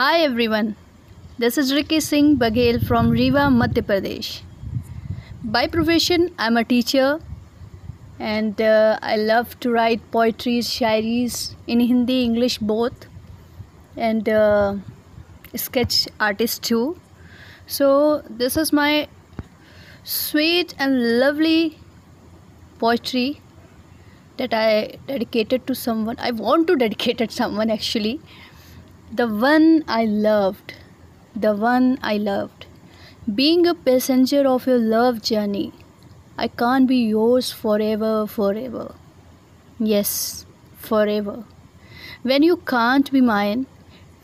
Hi everyone, this is Ricky Singh Baghel from Rewa, Madhya Pradesh. By profession, I'm a teacher and uh, I love to write poetry, shairis in Hindi, English both, and uh, sketch artist too. So, this is my sweet and lovely poetry that I dedicated to someone. I want to dedicate it to someone actually. The one I loved. The one I loved. Being a passenger of your love journey, I can't be yours forever, forever. Yes, forever. When you can't be mine,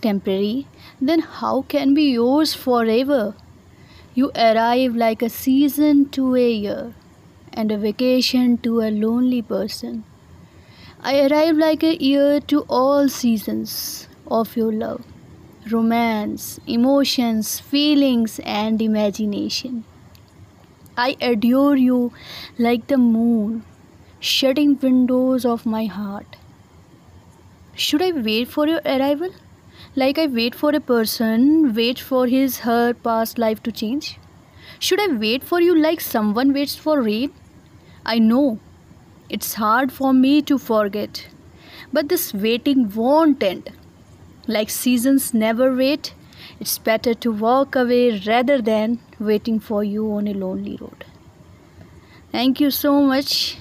temporary, then how can be yours forever? You arrive like a season to a year and a vacation to a lonely person. I arrive like a year to all seasons of your love, romance, emotions, feelings, and imagination. I adore you like the moon, shutting windows of my heart. Should I wait for your arrival? Like I wait for a person, wait for his her past life to change? Should I wait for you like someone waits for rain? I know it's hard for me to forget, but this waiting won't end. Like seasons never wait, it's better to walk away rather than waiting for you on a lonely road. Thank you so much.